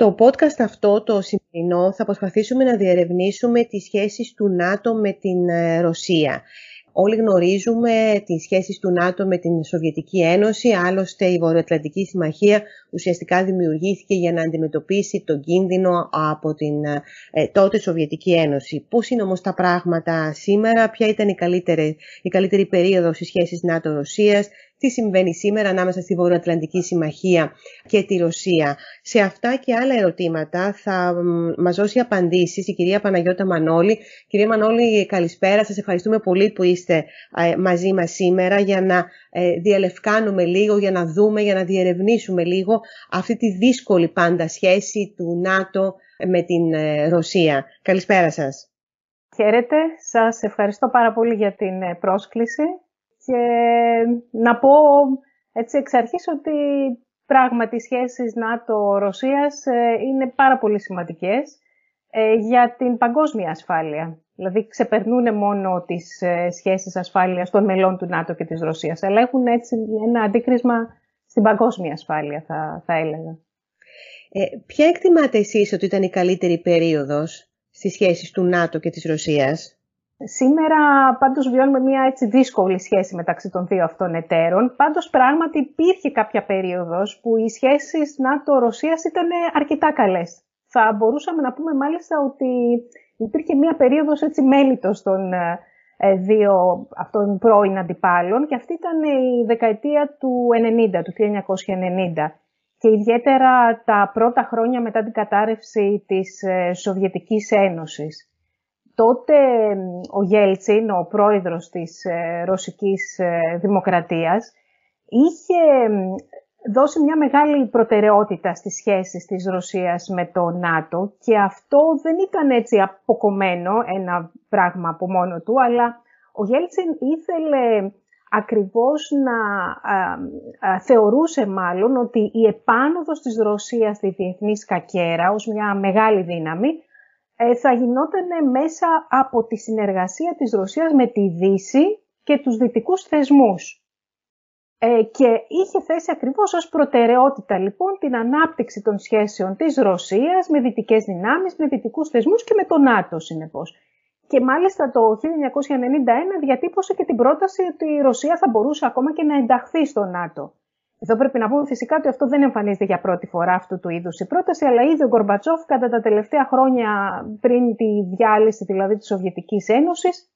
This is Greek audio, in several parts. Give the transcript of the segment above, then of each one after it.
Στο podcast αυτό, το σημερινό, θα προσπαθήσουμε να διερευνήσουμε τις σχέσεις του ΝΑΤΟ με την ε, Ρωσία. Όλοι γνωρίζουμε τις σχέσεις του ΝΑΤΟ με την Σοβιετική Ένωση, άλλωστε η Βορειοατλαντική Συμμαχία ουσιαστικά δημιουργήθηκε για να αντιμετωπίσει τον κίνδυνο από την ε, τότε Σοβιετική Ένωση. Πώς είναι όμως τα πράγματα σήμερα, ποια ήταν η καλύτερη, η καλύτερη περίοδος στις σχέσεις ΝΑΤΟ-Ρωσίας, τι συμβαίνει σήμερα ανάμεσα στη Βορειοατλαντική Συμμαχία και τη Ρωσία. Σε αυτά και άλλα ερωτήματα θα μας δώσει απαντήσεις η κυρία Παναγιώτα Μανώλη. Κυρία Μανώλη, καλησπέρα. Σας ευχαριστούμε πολύ που είστε ε, μαζί μας σήμερα για να ε, διαλευκάνουμε λίγο, για να δούμε, για να διερευνήσουμε λίγο αυτή τη δύσκολη πάντα σχέση του ΝΑΤΟ με την ε, Ρωσία. Καλησπέρα σας. Χαίρετε. Σας ευχαριστώ πάρα πολύ για την πρόσκληση και να πω έτσι εξ αρχής ότι πράγματι οι σχέσεις ΝΑΤΟ-Ρωσίας ε, είναι πάρα πολύ σημαντικές ε, για την παγκόσμια ασφάλεια. Δηλαδή ξεπερνούν μόνο τις ε, σχέσεις ασφάλειας των μελών του ΝΑΤΟ και της Ρωσίας, αλλά έχουν έτσι ένα αντίκρισμα στην παγκόσμια ασφάλεια θα, θα έλεγα. Ε, ποια εκτιμάτε εσείς ότι ήταν η καλύτερη περίοδος στις σχέσεις του ΝΑΤΟ και της Ρωσίας; Σήμερα πάντως βιώνουμε μια έτσι δύσκολη σχέση μεταξύ των δύο αυτών εταίρων. Πάντως πράγματι υπήρχε κάποια περίοδος που οι σχέσεις ΝΑΤΟ-Ρωσίας ήταν αρκετά καλές. Θα μπορούσαμε να πούμε μάλιστα ότι υπήρχε μια περίοδος έτσι μέλητος των ε, δύο αυτών πρώην αντιπάλων και αυτή ήταν η δεκαετία του 90, του 1990 και ιδιαίτερα τα πρώτα χρόνια μετά την κατάρρευση της ε, Σοβιετικής Ένωσης τότε ο Γέλτσιν, ο πρόεδρος της ε, Ρωσικής ε, Δημοκρατίας, είχε δώσει μια μεγάλη προτεραιότητα στις σχέσεις της Ρωσίας με το ΝΑΤΟ και αυτό δεν ήταν έτσι αποκομμένο ένα πράγμα από μόνο του, αλλά ο Γέλτσιν ήθελε ακριβώς να θεωρούσε μάλλον ότι η επάνωδος της Ρωσίας στη διεθνής σκακέρα ως μια μεγάλη δύναμη ε, θα γινόταν μέσα από τη συνεργασία της Ρωσίας με τη Δύση και τους δυτικούς θεσμούς. Ε, και είχε θέσει ακριβώς ως προτεραιότητα λοιπόν την ανάπτυξη των σχέσεων της Ρωσίας με δυτικές δυνάμεις, με δυτικούς θεσμούς και με τον ΝΑΤΟ συνεπώς. Και μάλιστα το 1991 διατύπωσε και την πρόταση ότι η Ρωσία θα μπορούσε ακόμα και να ενταχθεί στο ΝΑΤΟ. Εδώ πρέπει να πούμε φυσικά ότι αυτό δεν εμφανίζεται για πρώτη φορά αυτού του είδους η πρόταση, αλλά ήδη ο Γκορμπατσόφ κατά τα τελευταία χρόνια πριν τη διάλυση δηλαδή της Σοβιετικής Ένωσης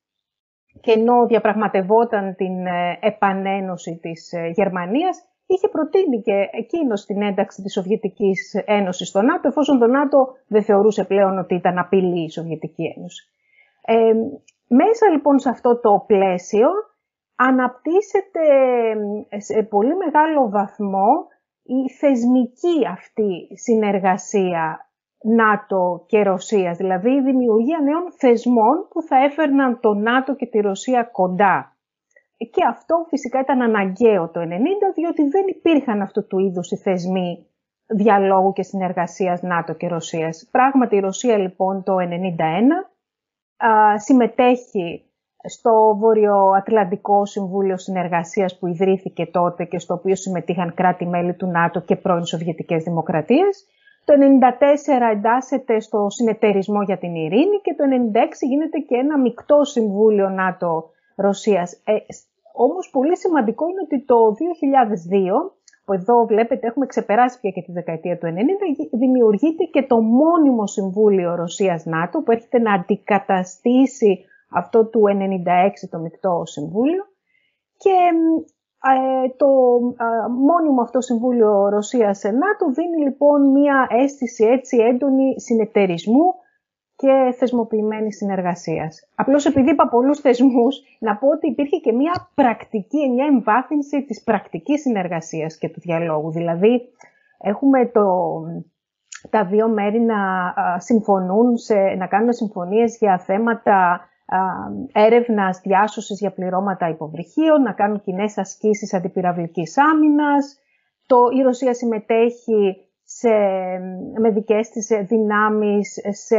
και ενώ διαπραγματευόταν την ε, επανένωση της ε, Γερμανίας, είχε προτείνει και εκείνος την ένταξη της Σοβιετικής Ένωσης στο ΝΑΤΟ, εφόσον το ΝΑΤΟ δεν θεωρούσε πλέον ότι ήταν απειλή η Σοβιετική Ένωση. Ε, μέσα λοιπόν σε αυτό το πλαίσιο, αναπτύσσεται σε πολύ μεγάλο βαθμό η θεσμική αυτή συνεργασία ΝΑΤΟ και Ρωσίας, δηλαδή η δημιουργία νέων θεσμών που θα έφερναν το ΝΑΤΟ και τη Ρωσία κοντά. Και αυτό φυσικά ήταν αναγκαίο το 1990, διότι δεν υπήρχαν αυτού του είδους οι θεσμοί διαλόγου και συνεργασίας ΝΑΤΟ και Ρωσίας. Πράγματι η Ρωσία λοιπόν το 1991 συμμετέχει στο Βορειοατλαντικό Συμβούλιο Συνεργασίας που ιδρύθηκε τότε και στο οποίο συμμετείχαν κράτη-μέλη του ΝΑΤΟ και πρώην Σοβιετικές Δημοκρατίες. Το 1994 εντάσσεται στο Συνεταιρισμό για την Ειρήνη και το 1996 γίνεται και ένα μεικτό Συμβούλιο ΝΑΤΟ-Ρωσίας. Ε, όμως πολύ σημαντικό είναι ότι το 2002, που εδώ βλέπετε έχουμε ξεπεράσει πια και τη δεκαετία του 90, δημιουργείται και το μόνιμο Συμβούλιο Ρωσίας-ΝΑΤΟ που έρχεται να αντικαταστήσει αυτό του 96 το Μικτό Συμβούλιο και ε, το ε, μόνιμο αυτό Συμβούλιο Ρωσίας-ΝΑΤΟ δίνει λοιπόν μια αίσθηση έτσι έντονη συνεταιρισμού και θεσμοποιημένη συνεργασίας. Απλώς επειδή είπα πολλούς θεσμούς, να πω ότι υπήρχε και μια πρακτική, μια εμβάθυνση της πρακτικής συνεργασίας και του διαλόγου. Δηλαδή, έχουμε το, τα δύο μέρη να συμφωνούν, σε, να κάνουν συμφωνίες για θέματα έρευνας διάσωσης για πληρώματα υποβρυχίων, να κάνουν κοινές ασκήσεις αντιπυραυλικής άμυνας. Το, η Ρωσία συμμετέχει σε, με δικές της δυνάμεις, σε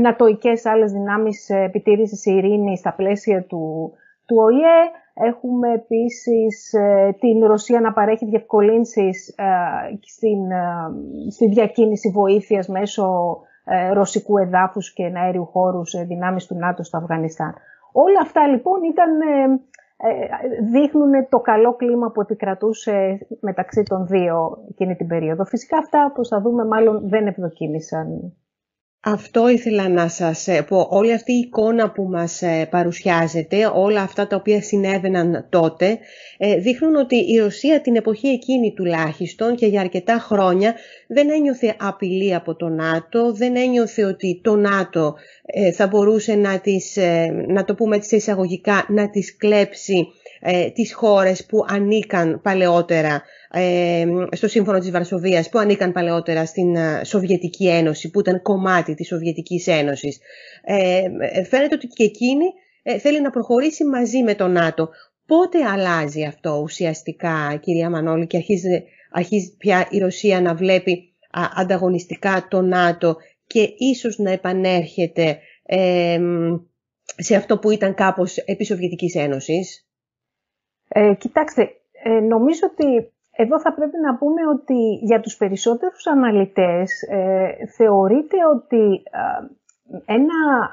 νατοικές άλλες δυνάμεις επιτήρησης ειρήνης στα πλαίσια του, του ΟΗΕ. Έχουμε επίσης ε, την Ρωσία να παρέχει διευκολύνσεις ε, στην, ε, στη διακίνηση βοήθειας μέσω ρωσικού εδάφους και αέριου χώρους σε δυνάμεις του ΝΑΤΟ στο Αφγανιστάν. Όλα αυτά λοιπόν ήταν, δείχνουν το καλό κλίμα που επικρατούσε μεταξύ των δύο εκείνη την περίοδο. Φυσικά αυτά, όπως θα δούμε, μάλλον δεν ευδοκίμησαν αυτό ήθελα να σας ε, πω. Όλη αυτή η εικόνα που μας ε, παρουσιάζεται, όλα αυτά τα οποία συνέβαιναν τότε, ε, δείχνουν ότι η Ρωσία την εποχή εκείνη τουλάχιστον και για αρκετά χρόνια δεν ένιωθε απειλή από το ΝΑΤΟ, δεν ένιωθε ότι το ΝΑΤΟ θα μπορούσε να, τις, να το πούμε έτσι εισαγωγικά, να τις κλέψει τις χώρες που ανήκαν παλαιότερα ε, στο Σύμφωνο της Βαρσοβίας που ανήκαν παλαιότερα στην ε, Σοβιετική Ένωση, που ήταν κομμάτι της Σοβιετικής Ένωσης. Ε, φαίνεται ότι και εκείνη θέλει να προχωρήσει μαζί με το ΝΑΤΟ. Πότε αλλάζει αυτό ουσιαστικά, κυρία Μανώλη, και αρχίζει, αρχίζει πια η Ρωσία να βλέπει ανταγωνιστικά το ΝΑΤΟ και ίσως να επανέρχεται σε αυτό που ήταν κάπως επί Σοβιετικής Ένωσης. Ε, κοιτάξτε, νομίζω ότι εδώ θα πρέπει να πούμε ότι για τους περισσότερους αναλυτές ε, θεωρείται ότι ένα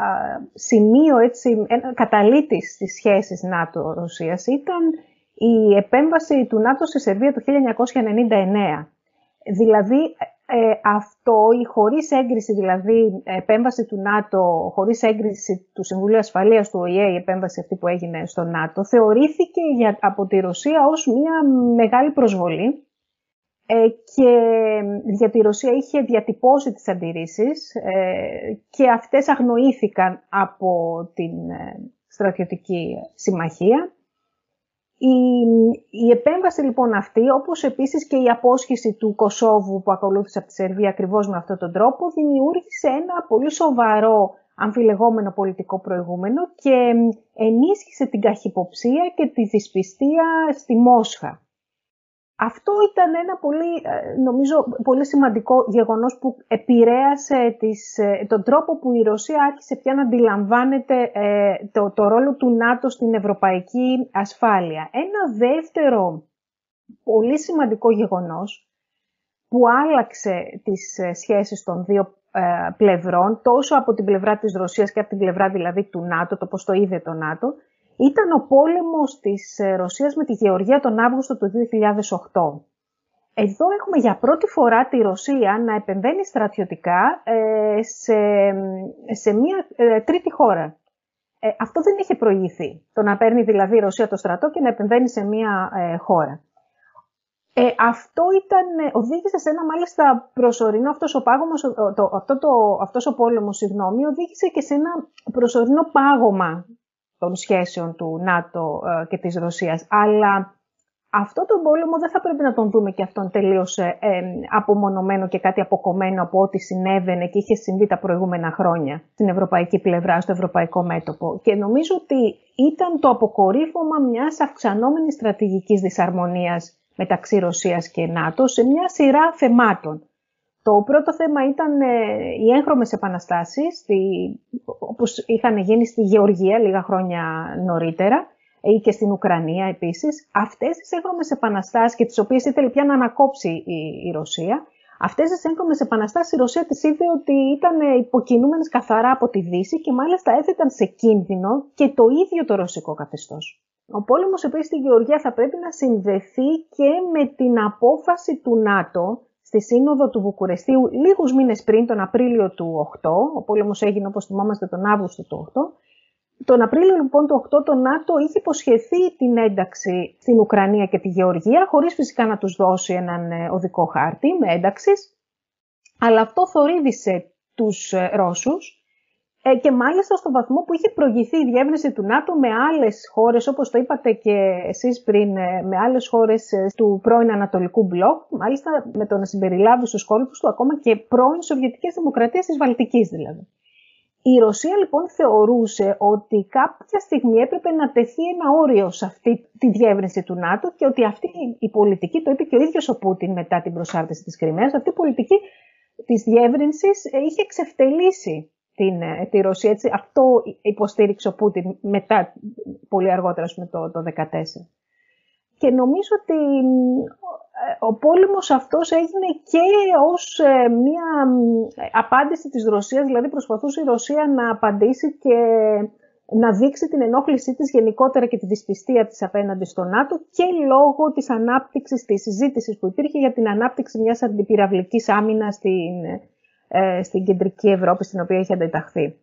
σημείο, έτσι, ένα καταλήτης στις σχέσεις ΝΑΤΟ-Ρωσίας ήταν η επέμβαση του ΝΑΤΟ στη Σερβία το 1999. Δηλαδή ε, αυτό, η χωρίς έγκριση, δηλαδή επέμβαση του ΝΑΤΟ, χωρίς έγκριση του Συμβουλίου Ασφαλείας του ΟΗΕ, η επέμβαση αυτή που έγινε στο ΝΑΤΟ, θεωρήθηκε για, από τη Ρωσία ως μια μεγάλη προσβολή ε, και γιατί η Ρωσία είχε διατυπώσει τις αντιρρήσεις ε, και αυτές αγνοήθηκαν από την ε, στρατιωτική συμμαχία η, η επέμβαση λοιπόν αυτή, όπως επίσης και η απόσχεση του Κωσόβου που ακολούθησε από τη Σερβία ακριβώς με αυτόν τον τρόπο, δημιούργησε ένα πολύ σοβαρό αμφιλεγόμενο πολιτικό προηγούμενο και ενίσχυσε την καχυποψία και τη δυσπιστία στη Μόσχα. Αυτό ήταν ένα πολύ, ε, νομίζω, πολύ σημαντικό γεγονός που επηρέασε τις, ε, τον τρόπο που η Ρωσία άρχισε πια να αντιλαμβάνεται ε, το, το ρόλο του ΝΑΤΟ στην ευρωπαϊκή ασφάλεια. Ένα δεύτερο πολύ σημαντικό γεγονός που άλλαξε τις σχέσεις των δύο πλευρών, τόσο από την πλευρά της Ρωσίας και από την πλευρά δηλαδή του ΝΑΤΟ, το πώς το είδε το ΝΑΤΟ, ήταν ο πόλεμος της ε, Ρωσίας με τη Γεωργία τον Αύγουστο του 2008. Εδώ έχουμε για πρώτη φορά τη Ρωσία να επεμβαίνει στρατιωτικά ε, σε, σε μια ε, τρίτη χώρα. αυτό δεν είχε προηγηθεί, το να παίρνει δηλαδή η Ρωσία το στρατό και να επεμβαίνει σε μια χώρα. αυτό ήταν, οδήγησε σε ένα μάλιστα προσωρινό, αυτός ο, πάγωμος, το, αυτό το, αυτός ο πόλεμος, συγγνώμη, οδήγησε και σε ένα προσωρινό πάγωμα των σχέσεων του ΝΑΤΟ ε, και της Ρωσίας. Αλλά αυτό τον πόλεμο δεν θα πρέπει να τον δούμε και αυτόν τελείως ε, ε, απομονωμένο και κάτι αποκομμένο από ό,τι συνέβαινε και είχε συμβεί τα προηγούμενα χρόνια στην ευρωπαϊκή πλευρά, στο ευρωπαϊκό μέτωπο. Και νομίζω ότι ήταν το αποκορύφωμα μιας αυξανόμενης στρατηγικής δυσαρμονίας μεταξύ Ρωσίας και ΝΑΤΟ σε μια σειρά θεμάτων. Το πρώτο θέμα ήταν ε, οι έγχρωμες επαναστάσεις, όπως είχαν γίνει στη Γεωργία λίγα χρόνια νωρίτερα ή και στην Ουκρανία επίσης. Αυτές τις έγχρωμες επαναστάσεις και τις οποίες ήθελε πια να ανακόψει η, Ρωσία, αυτές τις έγχρωμες επαναστάσεις η Ρωσία τις είδε ότι ήταν υποκινούμενες καθαρά από τη Δύση και μάλιστα έθεταν σε κίνδυνο και το ίδιο το ρωσικό καθεστώς. Ο πόλεμος επίσης στη Γεωργία θα πρέπει να συνδεθεί και με την απόφαση του ΝΑΤΟ στη Σύνοδο του Βουκουρεστίου λίγους μήνες πριν, τον Απρίλιο του 8, ο πόλεμος έγινε όπως θυμόμαστε τον Αύγουστο του 8, τον Απρίλιο λοιπόν του 8 το ΝΑΤΟ είχε υποσχεθεί την ένταξη στην Ουκρανία και τη Γεωργία, χωρίς φυσικά να τους δώσει έναν ε, οδικό χάρτη με ένταξης, αλλά αυτό θορύβησε τους ε, Ρώσους ε, και μάλιστα στο βαθμό που είχε προηγηθεί η διεύρυνση του ΝΑΤΟ με άλλες χώρες, όπως το είπατε και εσείς πριν, ε, με άλλες χώρες ε, του πρώην Ανατολικού Μπλοκ, μάλιστα με το να συμπεριλάβει στους κόλπους του ακόμα και πρώην Σοβιετικές Δημοκρατίες της Βαλτικής δηλαδή. Η Ρωσία λοιπόν θεωρούσε ότι κάποια στιγμή έπρεπε να τεθεί ένα όριο σε αυτή τη διεύρυνση του ΝΑΤΟ και ότι αυτή η πολιτική, το είπε και ο ίδιος ο Πούτιν μετά την προσάρτηση της Κρυμαίας, αυτή η πολιτική της διεύρυνσης είχε εξευτελίσει την, ε, τη Ρωσία. Έτσι, αυτό υποστήριξε ο Πούτιν μετά, πολύ αργότερα, με το, το 2014. Και νομίζω ότι ε, ο πόλεμος αυτός έγινε και ως ε, μια απάντηση της Ρωσίας, δηλαδή προσπαθούσε η Ρωσία να απαντήσει και να δείξει την ενόχλησή της γενικότερα και τη δυσπιστία της απέναντι στο ΝΑΤΟ και λόγω της ανάπτυξης, της συζήτησης που υπήρχε για την ανάπτυξη μιας αντιπυραυλικής άμυνας στην, ε, στην κεντρική Ευρώπη, στην οποία έχει αντιταχθεί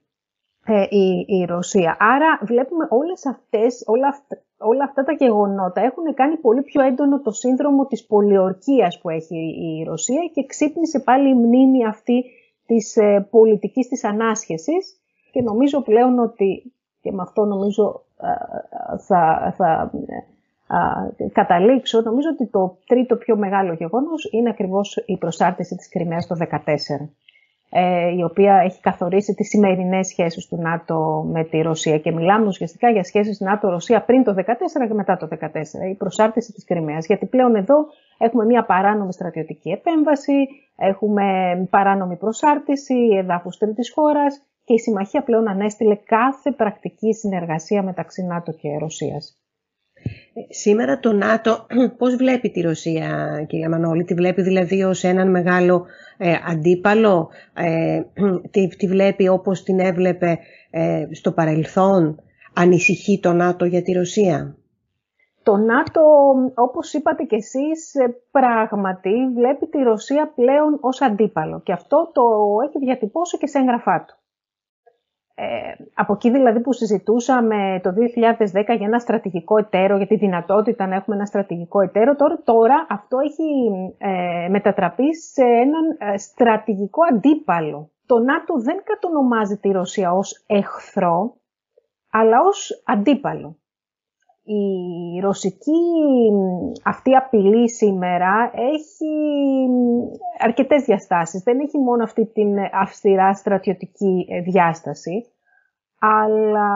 ε, η, η Ρωσία. Άρα βλέπουμε όλες αυτές, όλα, αυτά, όλα αυτά τα γεγονότα έχουν κάνει πολύ πιο έντονο το σύνδρομο της πολιορκίας που έχει η Ρωσία και ξύπνησε πάλι η μνήμη αυτή της ε, πολιτικής της ανάσχεσης και νομίζω πλέον ότι και με αυτό νομίζω θα, θα καταλήξω, νομίζω ότι το τρίτο πιο μεγάλο γεγονός είναι ακριβώς η προσάρτηση της Κρυμαίας το 2014 ε, η οποία έχει καθορίσει τις σημερινές σχέσεις του ΝΑΤΟ με τη Ρωσία και μιλάμε ουσιαστικά για σχέσεις ΝΑΤΟ-Ρωσία πριν το 2014 και μετά το 2014, η προσάρτηση της Κρυμαίας, γιατί πλέον εδώ έχουμε μια παράνομη στρατιωτική επέμβαση, έχουμε παράνομη προσάρτηση εδάφους τρίτης χώρας και η Συμμαχία πλέον ανέστηλε κάθε πρακτική συνεργασία μεταξύ ΝΑΤΟ και Ρωσίας. Σήμερα το ΝΑΤΟ πώς βλέπει τη Ρωσία, κυρία Μανώλη, τη βλέπει δηλαδή ως έναν μεγάλο ε, αντίπαλο, ε, τη, τη, βλέπει όπως την έβλεπε ε, στο παρελθόν, ανησυχεί το ΝΑΤΟ για τη Ρωσία; Το ΝΑΤΟ, όπως είπατε κι εσείς, ε, πράγματι βλέπει τη Ρωσία πλέον ως αντίπαλο και αυτό το έχει διατυπώσει και σε έγγραφά του. Ε, από εκεί δηλαδή που συζητούσαμε το 2010 για ένα στρατηγικό εταίρο, για τη δυνατότητα να έχουμε ένα στρατηγικό εταίρο, τώρα, τώρα αυτό έχει ε, μετατραπεί σε έναν ε, στρατηγικό αντίπαλο. Το ΝΑΤΟ δεν κατονομάζει τη Ρωσία ως εχθρό, αλλά ως αντίπαλο. Η ρωσική αυτή απειλή σήμερα έχει αρκετές διαστάσεις. Δεν έχει μόνο αυτή την αυστηρά στρατιωτική ε, διάσταση, αλλά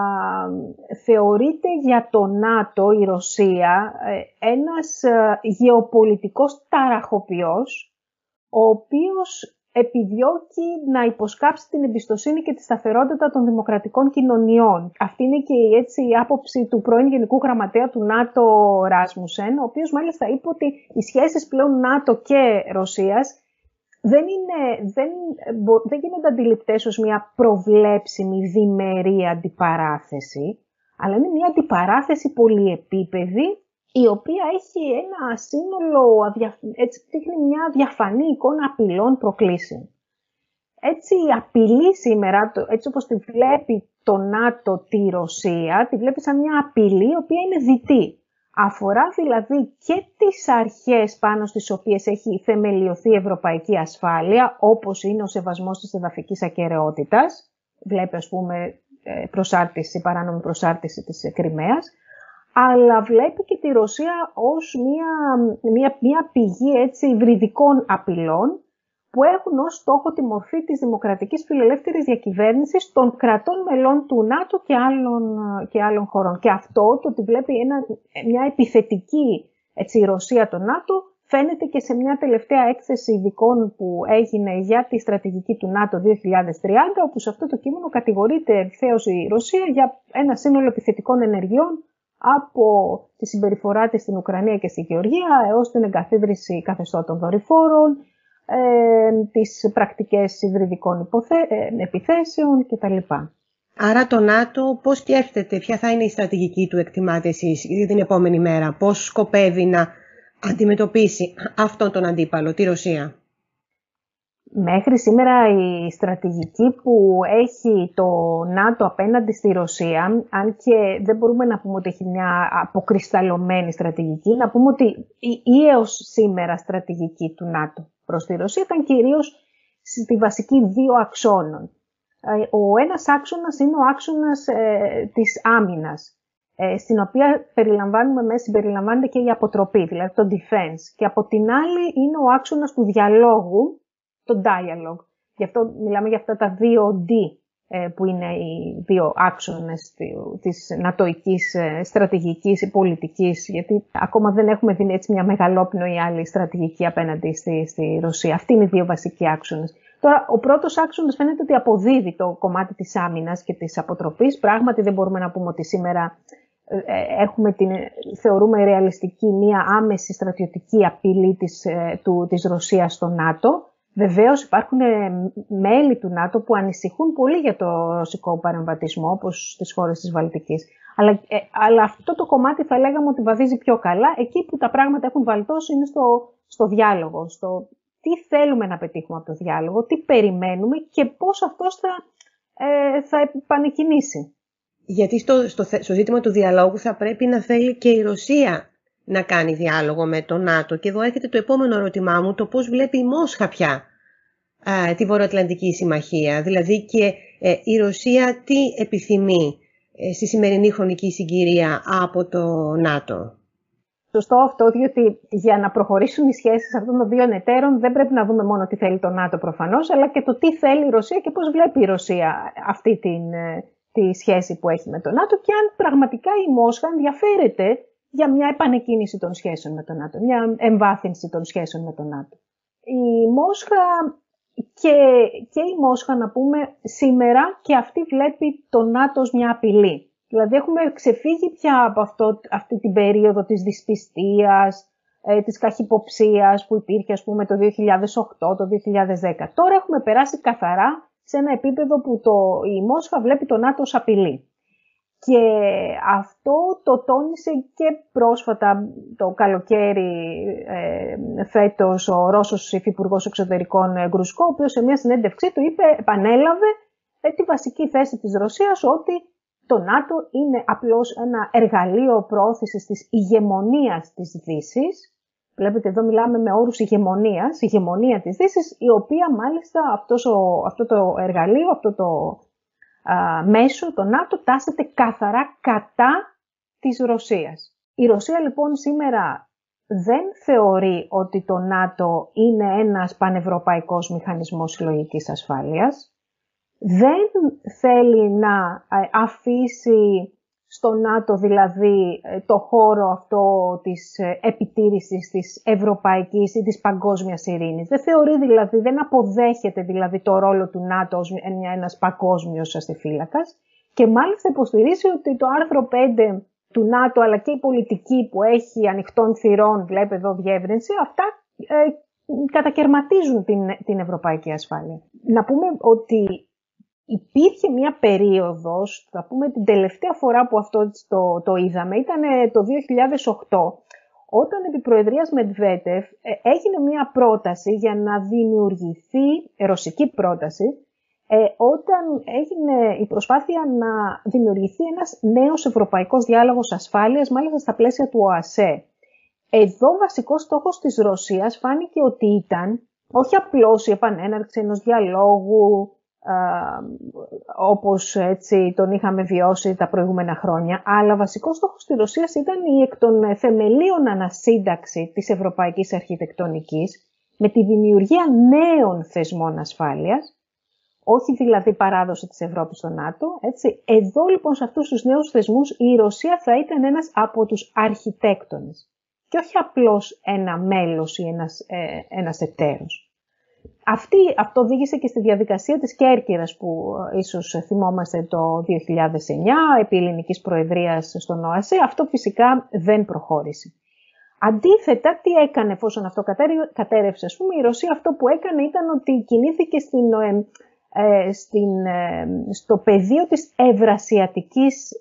θεωρείται για το ΝΑΤΟ η Ρωσία ε, ένας ε, γεωπολιτικός ταραχοποιός, ο οποίος επιδιώκει να υποσκάψει την εμπιστοσύνη και τη σταθερότητα των δημοκρατικών κοινωνιών. Αυτή είναι και έτσι, η άποψη του πρώην Γενικού Γραμματέα του ΝΑΤΟ Ράσμουσεν, ο οποίος μάλιστα είπε ότι οι σχέσεις πλέον ΝΑΤΟ και Ρωσίας δεν, είναι, δεν, δεν γίνονται αντιληπτές ως μια προβλέψιμη διμερή αντιπαράθεση, αλλά είναι μια αντιπαράθεση πολυεπίπεδη η οποία έχει ένα σύνολο, έτσι δείχνει μια διαφανή εικόνα απειλών προκλήσεων. Έτσι η απειλή σήμερα, έτσι όπως τη βλέπει το ΝΑΤΟ τη Ρωσία, τη βλέπει σαν μια απειλή η οποία είναι δυτή. Αφορά δηλαδή και τις αρχές πάνω στις οποίες έχει θεμελιωθεί η ευρωπαϊκή ασφάλεια, όπως είναι ο σεβασμός της εδαφικής ακαιρεότητας, βλέπει ας πούμε ε, προσάρτηση, παράνομη προσάρτηση της Κρυμαίας, αλλά βλέπει και τη Ρωσία ως μια, μια, μια πηγή έτσι υβριδικών απειλών που έχουν ως στόχο τη μορφή της δημοκρατικής φιλελεύθερης διακυβέρνησης των κρατών μελών του ΝΑΤΟ και άλλων, και άλλων χωρών. Και αυτό το ότι βλέπει ένα, μια επιθετική έτσι, Ρωσία το ΝΑΤΟ φαίνεται και σε μια τελευταία έκθεση ειδικών που έγινε για τη στρατηγική του ΝΑΤΟ 2030, όπου σε αυτό το κείμενο κατηγορείται ευθέως η Ρωσία για ένα σύνολο επιθετικών ενεργειών από τη συμπεριφορά της στην Ουκρανία και στη Γεωργία έως την εγκαθίδρυση καθεστώτων δορυφόρων, ε, τις πρακτικές υβριδικών υποθέ, ε, επιθέσεων κτλ. Άρα το ΝΑΤΟ πώς σκέφτεται, ποια θα είναι η στρατηγική του εκτιμάτε εσείς για την επόμενη μέρα, πώς σκοπεύει να αντιμετωπίσει αυτόν τον αντίπαλο, τη Ρωσία; Μέχρι σήμερα η στρατηγική που έχει το ΝΑΤΟ απέναντι στη Ρωσία, αν και δεν μπορούμε να πούμε ότι έχει μια αποκρισταλωμένη στρατηγική, να πούμε ότι η έως σήμερα στρατηγική του ΝΑΤΟ προς τη Ρωσία ήταν κυρίως στη βασική δύο αξώνων. Ε, ο ένας άξονας είναι ο άξονας ε, της άμυνας, ε, στην οποία περιλαμβάνουμε μέσα, συμπεριλαμβάνεται και η αποτροπή, δηλαδή το defense. Και από την άλλη είναι ο άξονας του διαλόγου, το dialogue. Γι' αυτό μιλάμε για αυτά τα δύο D ε, που είναι οι δύο άξονες της νατοικής ε, στρατηγικής ή πολιτικής, γιατί ακόμα δεν έχουμε δει έτσι μια μεγαλόπνοη άλλη στρατηγική απέναντι στη, στη Ρωσία. Αυτοί είναι οι δύο βασικοί άξονες. Τώρα, ο πρώτος άξονας φαίνεται ότι αποδίδει το κομμάτι της άμυνας και της αποτροπής. Πράγματι δεν μπορούμε να πούμε ότι σήμερα έχουμε την, θεωρούμε ρεαλιστική μια άμεση στρατιωτική απειλή της, του, της Ρωσίας στο ΝΑΤΟ. Βεβαίως υπάρχουν ε, μέλη του ΝΑΤΟ που ανησυχούν πολύ για το ρωσικό παρεμβατισμό, όπως στις χώρες της Βαλτικής. Αλλά, ε, αλλά αυτό το κομμάτι θα λέγαμε ότι βαδίζει πιο καλά. Εκεί που τα πράγματα έχουν βαλτώσει είναι στο, στο διάλογο, στο τι θέλουμε να πετύχουμε από το διάλογο, τι περιμένουμε και πώς αυτός θα, ε, θα επανεκκινήσει. Γιατί στο, στο, στο ζήτημα του διαλόγου θα πρέπει να θέλει και η Ρωσία να κάνει διάλογο με το ΝΑΤΟ. Και εδώ έρχεται το επόμενο ερώτημά μου, το πώς βλέπει η Μόσχα πια τη Βορειοατλαντική Συμμαχία. Δηλαδή και ε, η Ρωσία τι επιθυμεί ε, στη σημερινή χρονική συγκυρία από το ΝΑΤΟ; Σωστό αυτό, διότι για να προχωρήσουν οι σχέσεις αυτών των δύο εταίρων δεν πρέπει να δούμε μόνο τι θέλει το ΝΑΤΟ προφανώς, αλλά και το τι θέλει η Ρωσία και πώς βλέπει η Ρωσία αυτή την, ε, τη σχέση που έχει με το ΝΑΤΟ και αν πραγματικά η Μόσχα ενδιαφέρεται για μια επανεκκίνηση των σχέσεων με τον ΝΑΤΟ, μια εμβάθυνση των σχέσεων με τον ΝΑΤΟ. Η Μόσχα και, και η Μόσχα να πούμε σήμερα και αυτή βλέπει το ΝΑΤΟ ως μια απειλή. Δηλαδή έχουμε ξεφύγει πια από αυτό, αυτή την περίοδο της δυσπιστίας, ε, της καχυποψίας που υπήρχε ας πούμε το 2008, το 2010. Τώρα έχουμε περάσει καθαρά σε ένα επίπεδο που το, η Μόσχα βλέπει το ΝΑΤΟ ως απειλή. Και αυτό το τόνισε και πρόσφατα το καλοκαίρι ε, φέτος ο Ρώσος Υφυπουργός Εξωτερικών ε, Γκρουσκό, ο οποίος σε μια συνέντευξή του είπε, επανέλαβε ε, τη βασική θέση της Ρωσίας ότι το ΝΑΤΟ είναι απλώς ένα εργαλείο προώθησης της ηγεμονίας της Δύσης. Βλέπετε εδώ μιλάμε με όρους ηγεμονίας, ηγεμονία της Δύσης, η οποία μάλιστα αυτός ο, αυτό το εργαλείο, αυτό το μέσω το ΝΑΤΟ τάσεται καθαρά κατά της Ρωσίας. Η Ρωσία λοιπόν σήμερα δεν θεωρεί ότι το ΝΑΤΟ είναι ένας πανευρωπαϊκός μηχανισμός συλλογικής ασφάλειας. Δεν θέλει να ε, αφήσει στο ΝΑΤΟ δηλαδή ε, το χώρο αυτό της ε, επιτήρησης της ευρωπαϊκής ή της παγκόσμιας ειρήνης. Δεν θεωρεί δηλαδή, δεν αποδέχεται δηλαδή το ρόλο του ΝΑΤΟ ως ένας παγκόσμιος αστιφύλακας και μάλιστα υποστηρίζει ότι το άρθρο 5 του ΝΑΤΟ αλλά και η πολιτική που έχει ανοιχτών θυρών, βλέπετε εδώ διεύρυνση, αυτά ε, κατακαιρματίζουν την, την ευρωπαϊκή ασφάλεια. Να πούμε ότι υπήρχε μια περίοδος, θα πούμε την τελευταία φορά που αυτό το, το είδαμε, ήταν το 2008, όταν επί Προεδρίας Μετβέτεφ ε, έγινε μια πρόταση για να δημιουργηθεί, ρωσική πρόταση, ε, όταν έγινε η προσπάθεια να δημιουργηθεί ένας νέος ευρωπαϊκός διάλογος ασφάλειας, μάλιστα στα πλαίσια του ΟΑΣΕ. Εδώ βασικός στόχος της Ρωσίας φάνηκε ότι ήταν όχι απλώς η επανέναρξη ενός διαλόγου όπως έτσι τον είχαμε βιώσει τα προηγούμενα χρόνια, αλλά βασικός στόχος της Ρωσίας ήταν η εκ των θεμελίων ανασύνταξη της ευρωπαϊκής αρχιτεκτονικής με τη δημιουργία νέων θεσμών ασφάλειας, όχι δηλαδή παράδοση της Ευρώπης στο ΝΑΤΟ. Έτσι. Εδώ λοιπόν σε αυτούς τους νέους θεσμούς η Ρωσία θα ήταν ένας από τους αρχιτέκτονες και όχι απλώς ένα μέλος ή ένας, ε, ένας εταίρος. Αυτή, αυτό οδήγησε και στη διαδικασία της Κέρκυρας που ε, ίσως θυμόμαστε το 2009 επί ελληνικής προεδρίας στον ΟΑΣΕ. Αυτό φυσικά δεν προχώρησε. Αντίθετα, τι έκανε εφόσον αυτό κατέρευσε, ας πούμε, η Ρωσία αυτό που έκανε ήταν ότι κινήθηκε στην, ε, ε στην, ε, στο πεδίο της ευρασιατικής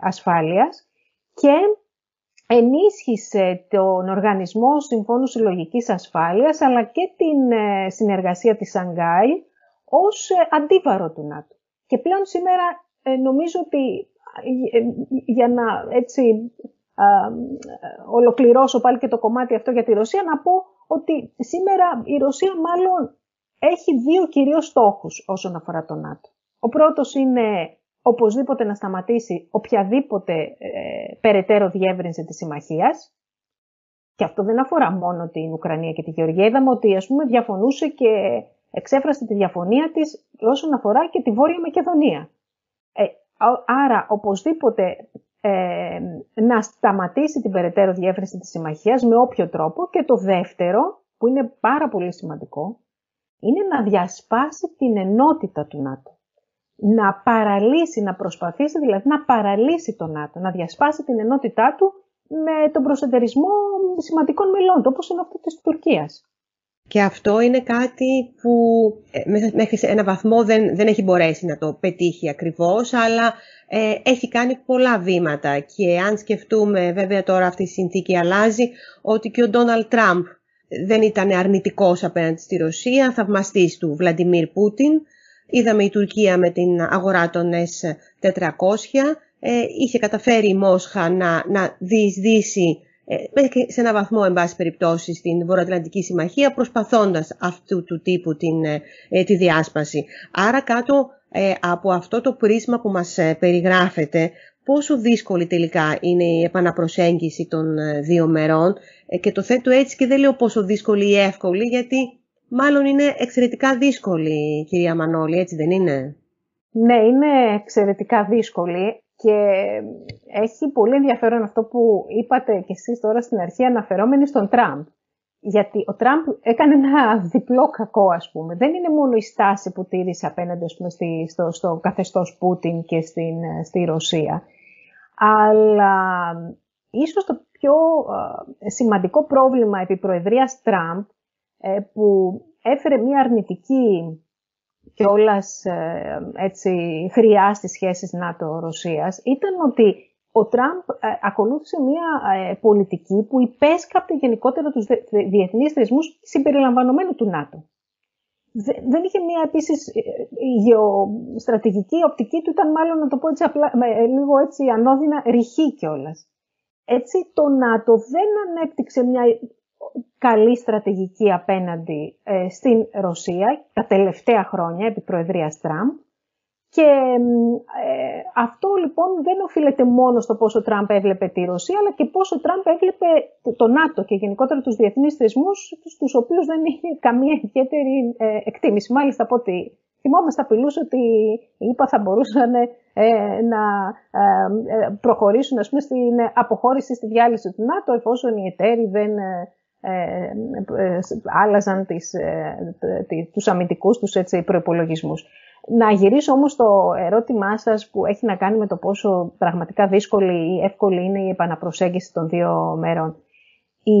ασφάλειας και ενίσχυσε τον Οργανισμό Συμφώνου Συλλογικής Ασφάλειας αλλά και την ε, συνεργασία της Σανγκάη ως ε, αντίβαρο του ΝΑΤΟ. Και πλέον σήμερα ε, νομίζω ότι για να έτσι ολοκληρώσω πάλι και το κομμάτι αυτό για τη Ρωσία, να πω ότι σήμερα η Ρωσία μάλλον έχει δύο κυρίως στόχους όσον αφορά το ΝΑΤΟ. Ο πρώτος είναι οπωσδήποτε να σταματήσει οποιαδήποτε ε, περαιτέρω διεύρυνση της συμμαχίας. Και αυτό δεν αφορά μόνο την Ουκρανία και τη Γεωργία. Είδαμε ότι ας πούμε διαφωνούσε και εξέφρασε τη διαφωνία της όσον αφορά και τη Βόρεια Μακεδονία. Ε, άρα, οπωσδήποτε ε, να σταματήσει την περαιτέρω διεύρυνση της συμμαχίας με όποιο τρόπο και το δεύτερο, που είναι πάρα πολύ σημαντικό, είναι να διασπάσει την ενότητα του ΝΑΤΟ. Να παραλύσει, να προσπαθήσει δηλαδή να παραλύσει το ΝΑΤΟ, να διασπάσει την ενότητά του με τον προσεντερισμό σημαντικών μελών, όπως είναι αυτό της Τουρκίας. Και αυτό είναι κάτι που ε, μέχρι σε ένα βαθμό δεν, δεν έχει μπορέσει να το πετύχει ακριβώς, αλλά ε, έχει κάνει πολλά βήματα. Και αν σκεφτούμε, βέβαια τώρα αυτή η συνθήκη αλλάζει, ότι και ο Ντόναλτ Τραμπ δεν ήταν αρνητικός απέναντι στη Ρωσία, θαυμαστής του Βλαντιμίρ Πούτιν. Είδαμε η Τουρκία με την αγορά των S400. Ε, είχε καταφέρει η Μόσχα να, να διεισδύσει ε, σε ένα βαθμό, εν πάση περιπτώσει, στην Βορειοατλαντική Συμμαχία, προσπαθώντας αυτού του τύπου την, ε, τη διάσπαση. Άρα κάτω ε, από αυτό το πρίσμα που μας περιγράφεται, πόσο δύσκολη τελικά είναι η επαναπροσέγγιση των δύο μερών και το θέτω έτσι και δεν λέω πόσο δύσκολη ή εύκολη, γιατί μάλλον είναι εξαιρετικά δύσκολη, κυρία Μανώλη, έτσι δεν είναι; Ναι, είναι εξαιρετικά δύσκολη. Και έχει πολύ ενδιαφέρον αυτό που είπατε κι εσείς τώρα στην αρχή αναφερόμενοι στον Τραμπ. Γιατί ο Τραμπ έκανε ένα διπλό κακό, ας πούμε. Δεν είναι μόνο η στάση που τήρησε απέναντι ας πούμε, στο, στο καθεστώς Πούτιν και στην, στη Ρωσία. Αλλά ίσως το πιο σημαντικό πρόβλημα επί προεδρίας Τραμπ, ε, που έφερε μια αρνητική και όλας ε, έτσι χρειά στις σχέσεις ΝΑΤΟ-Ρωσίας ήταν ότι ο Τραμπ ε, ακολούθησε μια ε, πολιτική που υπέσκαπτε γενικότερα τους διεθνείς θεσμούς συμπεριλαμβανομένου του ΝΑΤΟ. Δεν είχε μια επίσης γεωστρατηγική οπτική του, ήταν μάλλον να το πω έτσι απλά, λίγο έτσι ανώδυνα ρηχή κιόλας. Έτσι το ΝΑΤΟ δεν ανέπτυξε μια καλή στρατηγική απέναντι ε, στην Ρωσία τα τελευταία χρόνια επί Προεδρίας Τραμπ και ε, αυτό λοιπόν δεν οφείλεται μόνο στο πόσο Τραμπ έβλεπε τη Ρωσία αλλά και πόσο Τραμπ έβλεπε το ΝΑΤΟ και γενικότερα τους διεθνείς θεσμούς τους οποίους δεν είχε καμία ιδιαίτερη ε, εκτίμηση. Μάλιστα από ότι θυμόμαστε απειλούς ότι οι ΗΠΑ θα μπορούσαν να προχωρήσουν ας πούμε, στην αποχώρηση στη διάλυση του ΝΑΤΟ εφόσον οι εταίροι δεν ε, ε, άλλαζαν τις, ε, τους αμυντικούς τους έτσι, προϋπολογισμούς. Να γυρίσω όμως στο ερώτημά σας που έχει να κάνει με το πόσο πραγματικά δύσκολη ή εύκολη είναι η επαναπροσέγγιση των δύο μέρων. Οι,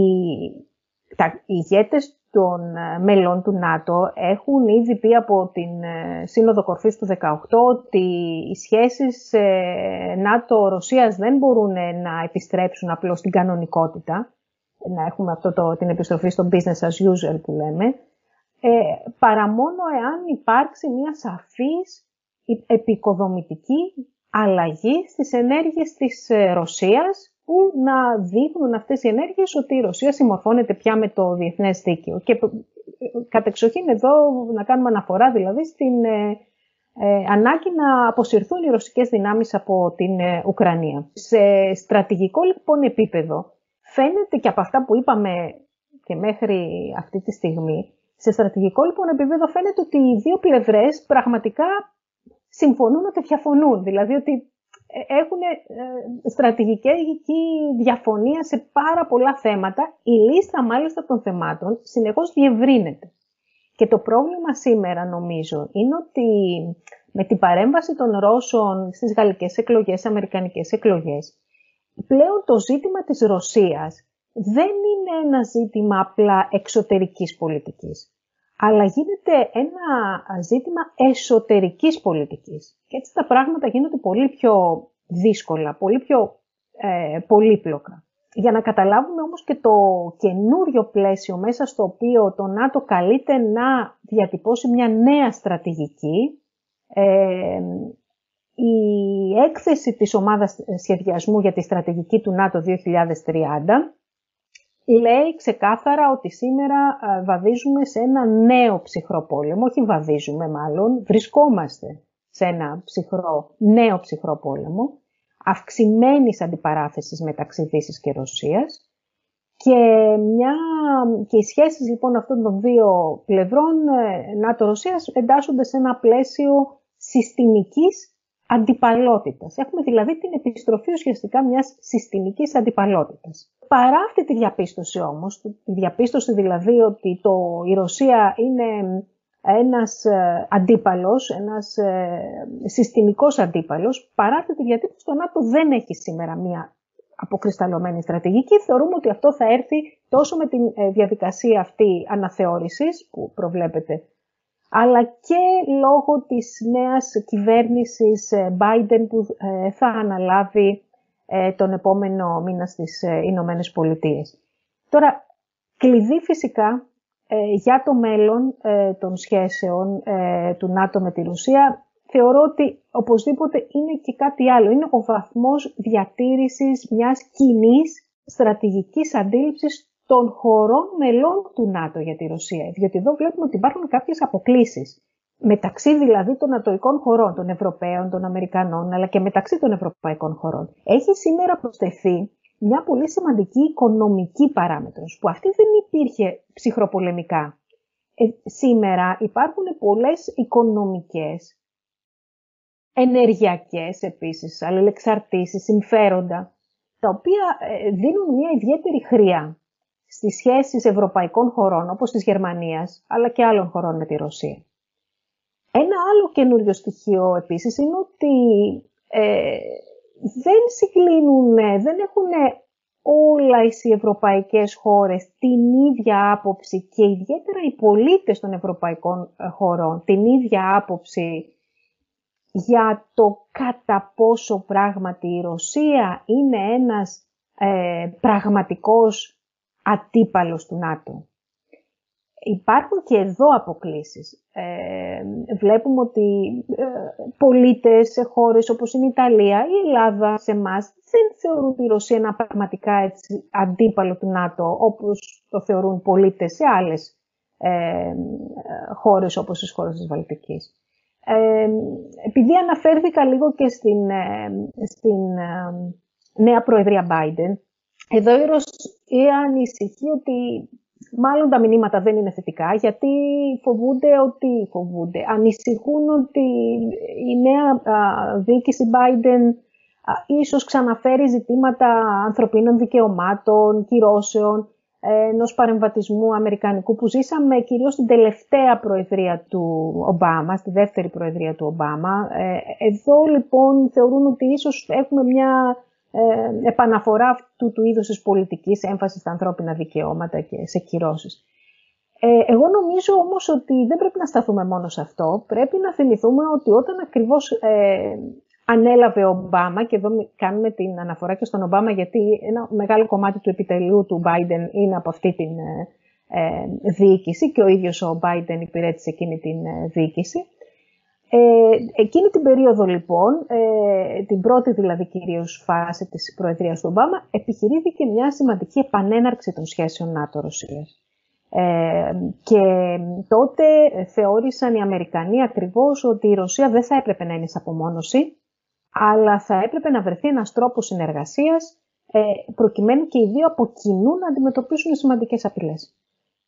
τα, οι ηγέτες των μελών του ΝΑΤΟ έχουν ήδη πει από την Σύνοδο Κορφής του 18 ότι οι σχέσεις ΝΑΤΟ-Ρωσίας δεν μπορούν να επιστρέψουν απλώς στην κανονικότητα να έχουμε αυτό το, την επιστροφή στο business as usual που λέμε, ε, παρά μόνο εάν υπάρξει μια σαφής επικοδομητική αλλαγή στις ενέργειες της ε, Ρωσίας που να δείχνουν αυτές οι ενέργειες ότι η Ρωσία συμμορφώνεται πια με το διεθνές δίκαιο. Και ε, κατεξοχήν εδώ να κάνουμε αναφορά δηλαδή στην ε, ε, ανάγκη να αποσυρθούν οι ρωσικές δυνάμεις από την Ουκρανία. Σε στρατηγικό λοιπόν επίπεδο φαίνεται και από αυτά που είπαμε και μέχρι αυτή τη στιγμή, σε στρατηγικό λοιπόν επίπεδο φαίνεται ότι οι δύο πλευρές πραγματικά συμφωνούν ότι διαφωνούν. Δηλαδή ότι ε, έχουν ε, στρατηγική διαφωνία σε πάρα πολλά θέματα. Η λίστα μάλιστα των θεμάτων συνεχώς διευρύνεται. Και το πρόβλημα σήμερα νομίζω είναι ότι με την παρέμβαση των Ρώσων στις γαλλικές εκλογές, αμερικανικές εκλογές, πλέον το ζήτημα της Ρωσίας δεν είναι ένα ζήτημα απλά εξωτερικής πολιτικής, αλλά γίνεται ένα ζήτημα εσωτερικής πολιτικής. Και έτσι τα πράγματα γίνονται πολύ πιο δύσκολα, πολύ πιο ε, πολύπλοκα. Για να καταλάβουμε όμως και το καινούριο πλαίσιο μέσα στο οποίο το ΝΑΤΟ καλείται να διατυπώσει μια νέα στρατηγική, ε, η έκθεση της ομάδας σχεδιασμού για τη στρατηγική του ΝΑΤΟ 2030 λέει ξεκάθαρα ότι σήμερα ε, βαδίζουμε σε ένα νέο ψυχρό πόλεμο, όχι βαδίζουμε μάλλον, βρισκόμαστε σε ένα ψυχρό, νέο ψυχρό πόλεμο, αυξημένης αντιπαράθεσης μεταξύ Δύσης και Ρωσίας Και, μια, και οι σχέσεις λοιπόν αυτών των δύο πλευρών, ε, ΝΑΤΟ-Ρωσίας, εντάσσονται σε ένα πλαίσιο συστημικής αντιπαλότητας. Έχουμε δηλαδή την επιστροφή ουσιαστικά μιας συστημικής αντιπαλότητας. Παρά αυτή τη διαπίστωση όμως, τη διαπίστωση δηλαδή ότι το, η Ρωσία είναι ένας ε, αντίπαλος, ένας ε, συστημικός αντίπαλος, παρά αυτή τη διατύπωση το ΝΑΤΟ δεν έχει σήμερα μια αποκρισταλωμένη στρατηγική. Θεωρούμε ότι αυτό θα έρθει τόσο με τη ε, διαδικασία αυτή αναθεώρησης που προβλέπεται, αλλά και λόγω της νέας κυβέρνησης Biden που θα αναλάβει τον επόμενο μήνα στις Ηνωμένες Πολιτείες. Τώρα, κλειδί φυσικά ε, για το μέλλον ε, των σχέσεων ε, του ΝΑΤΟ με τη Ρωσία θεωρώ ότι οπωσδήποτε είναι και κάτι άλλο. Είναι ο βαθμός διατήρησης μιας κοινής στρατηγικής αντίληψης των χωρών μελών του ΝΑΤΟ για τη Ρωσία. Διότι εδώ βλέπουμε ότι υπάρχουν κάποιες αποκλήσεις. Μεταξύ δηλαδή των ατοικών χωρών, των Ευρωπαίων, των Αμερικανών, αλλά και μεταξύ των ευρωπαϊκών χωρών. Έχει σήμερα προσθεθεί μια πολύ σημαντική οικονομική παράμετρος, που αυτή δεν υπήρχε ψυχροπολεμικά. Ε, σήμερα υπάρχουν πολλές οικονομικές, ενεργειακές επίσης, αλληλεξαρτήσεις, συμφέροντα, τα οποία ε, δίνουν μια ιδιαίτερη χρειά στις σχέσεις ευρωπαϊκών χωρών, όπως της Γερμανίας, αλλά και άλλων χωρών με τη Ρωσία. Ένα άλλο καινούριο στοιχείο επίσης είναι ότι ε, δεν συγκλίνουν, δεν έχουν όλα οι ευρωπαϊκές χώρες την ίδια άποψη και ιδιαίτερα οι πολίτες των ευρωπαϊκών ε, χωρών την ίδια άποψη για το κατά πόσο πράγματι η Ρωσία είναι ένας ε, πραγματικός αντίπαλος του ΝΑΤΟ. Υπάρχουν και εδώ αποκλήσεις. Ε, βλέπουμε ότι ε, πολίτες σε χώρες όπως είναι η Ιταλία ή η Ελλάδα σε εμάς δεν θεωρούν τη Ρωσία ένα πραγματικά έτσι, αντίπαλο του ΝΑΤΟ όπως το θεωρούν πολίτες σε άλλες ε, χώρες όπως τις χώρες της Βαλτικής. Ε, επειδή αναφέρθηκα λίγο και στην, ε, στην ε, νέα Προεδρία Biden, εδώ η Ρωσία ανησυχεί ότι Μάλλον τα μηνύματα δεν είναι θετικά, γιατί φοβούνται ότι φοβούνται. Ανησυχούν ότι η νέα διοίκηση Biden ίσως ξαναφέρει ζητήματα ανθρωπίνων δικαιωμάτων, κυρώσεων, ενός παρεμβατισμού αμερικανικού που ζήσαμε κυρίως στην τελευταία προεδρία του Ομπάμα, στη δεύτερη προεδρία του Ομπάμα. Ε, εδώ λοιπόν θεωρούν ότι ίσως έχουμε μια ε, επαναφορά αυτού του είδους της πολιτικής έμφασης στα ανθρώπινα δικαιώματα και σε κυρώσεις. Ε, εγώ νομίζω όμως ότι δεν πρέπει να σταθούμε μόνο σε αυτό. Πρέπει να θυμηθούμε ότι όταν ακριβώς ε, ανέλαβε ο Ομπάμα, και εδώ κάνουμε την αναφορά και στον Ομπάμα γιατί ένα μεγάλο κομμάτι του επιτελείου του Biden είναι από αυτή την ε, ε διοίκηση και ο ίδιος ο Biden υπηρέτησε εκείνη την ε, διοίκηση. Ε, εκείνη την περίοδο λοιπόν, ε, την πρώτη δηλαδή κυρίως φάση της Προεδρίας του Ομπάμα, επιχειρήθηκε μια σημαντική επανέναρξη των σχέσεων ΝΑΤΟ-Ρωσίας. Ε, και τότε θεώρησαν οι Αμερικανοί ακριβώς ότι η Ρωσία δεν θα έπρεπε να είναι σε απομόνωση, αλλά θα έπρεπε να βρεθεί ένας τρόπος συνεργασίας ε, προκειμένου και οι δύο από κοινού να αντιμετωπίσουν σημαντικές απειλές.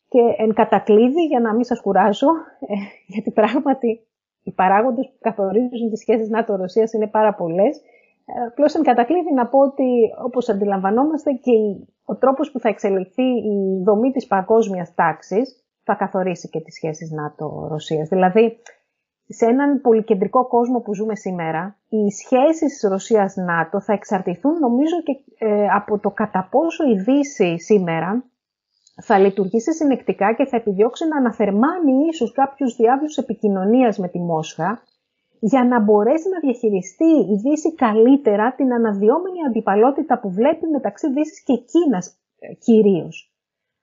Και εν κατακλείδη, για να μην σας κουράζω, ε, γιατί πράγματι οι παράγοντες που καθορίζουν τις σχέσεις ΝΑΤΟ-Ρωσίας είναι πάρα πολλές. Ε, Απλώς εν κατακλείδη να πω ότι όπως αντιλαμβανόμαστε και ο τρόπος που θα εξελιχθεί η δομή της παγκόσμιας τάξης θα καθορίσει και τις σχέσεις ΝΑΤΟ-Ρωσίας. Δηλαδή, σε έναν πολυκεντρικό κόσμο που ζούμε σήμερα, οι σχέσεις Ρωσίας-ΝΑΤΟ θα εξαρτηθούν νομίζω και ε, από το κατά πόσο η Δύση σήμερα θα λειτουργήσει συνεκτικά και θα επιδιώξει να αναθερμάνει ίσως κάποιους διάβλους επικοινωνίας με τη Μόσχα για να μπορέσει να διαχειριστεί η Δύση καλύτερα την αναδυόμενη αντιπαλότητα που βλέπει μεταξύ Δύσης και Κίνας ε, κυρίως.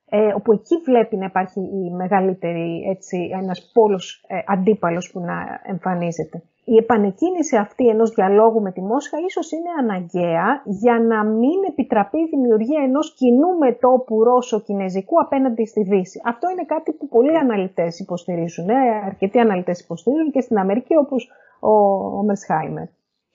Ε, όπου εκεί βλέπει να υπάρχει η μεγαλύτερη, έτσι, ένας πόλος ε, αντίπαλος που να εμφανίζεται η επανεκκίνηση αυτή ενός διαλόγου με τη Μόσχα ίσως είναι αναγκαία για να μην επιτραπεί η δημιουργία ενός κοινού μετόπου Ρώσο-Κινέζικου απέναντι στη Δύση. Αυτό είναι κάτι που πολλοί αναλυτές υποστηρίζουν, ε, αρκετοί αναλυτές υποστηρίζουν και στην Αμερική όπως ο, ο Μερσχάιμερ.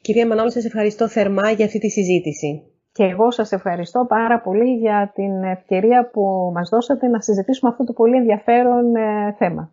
Κυρία Μανώλη, σας ευχαριστώ θερμά για αυτή τη συζήτηση. Και εγώ σας ευχαριστώ πάρα πολύ για την ευκαιρία που μας δώσατε να συζητήσουμε αυτό το πολύ ενδιαφέρον ε, θέμα.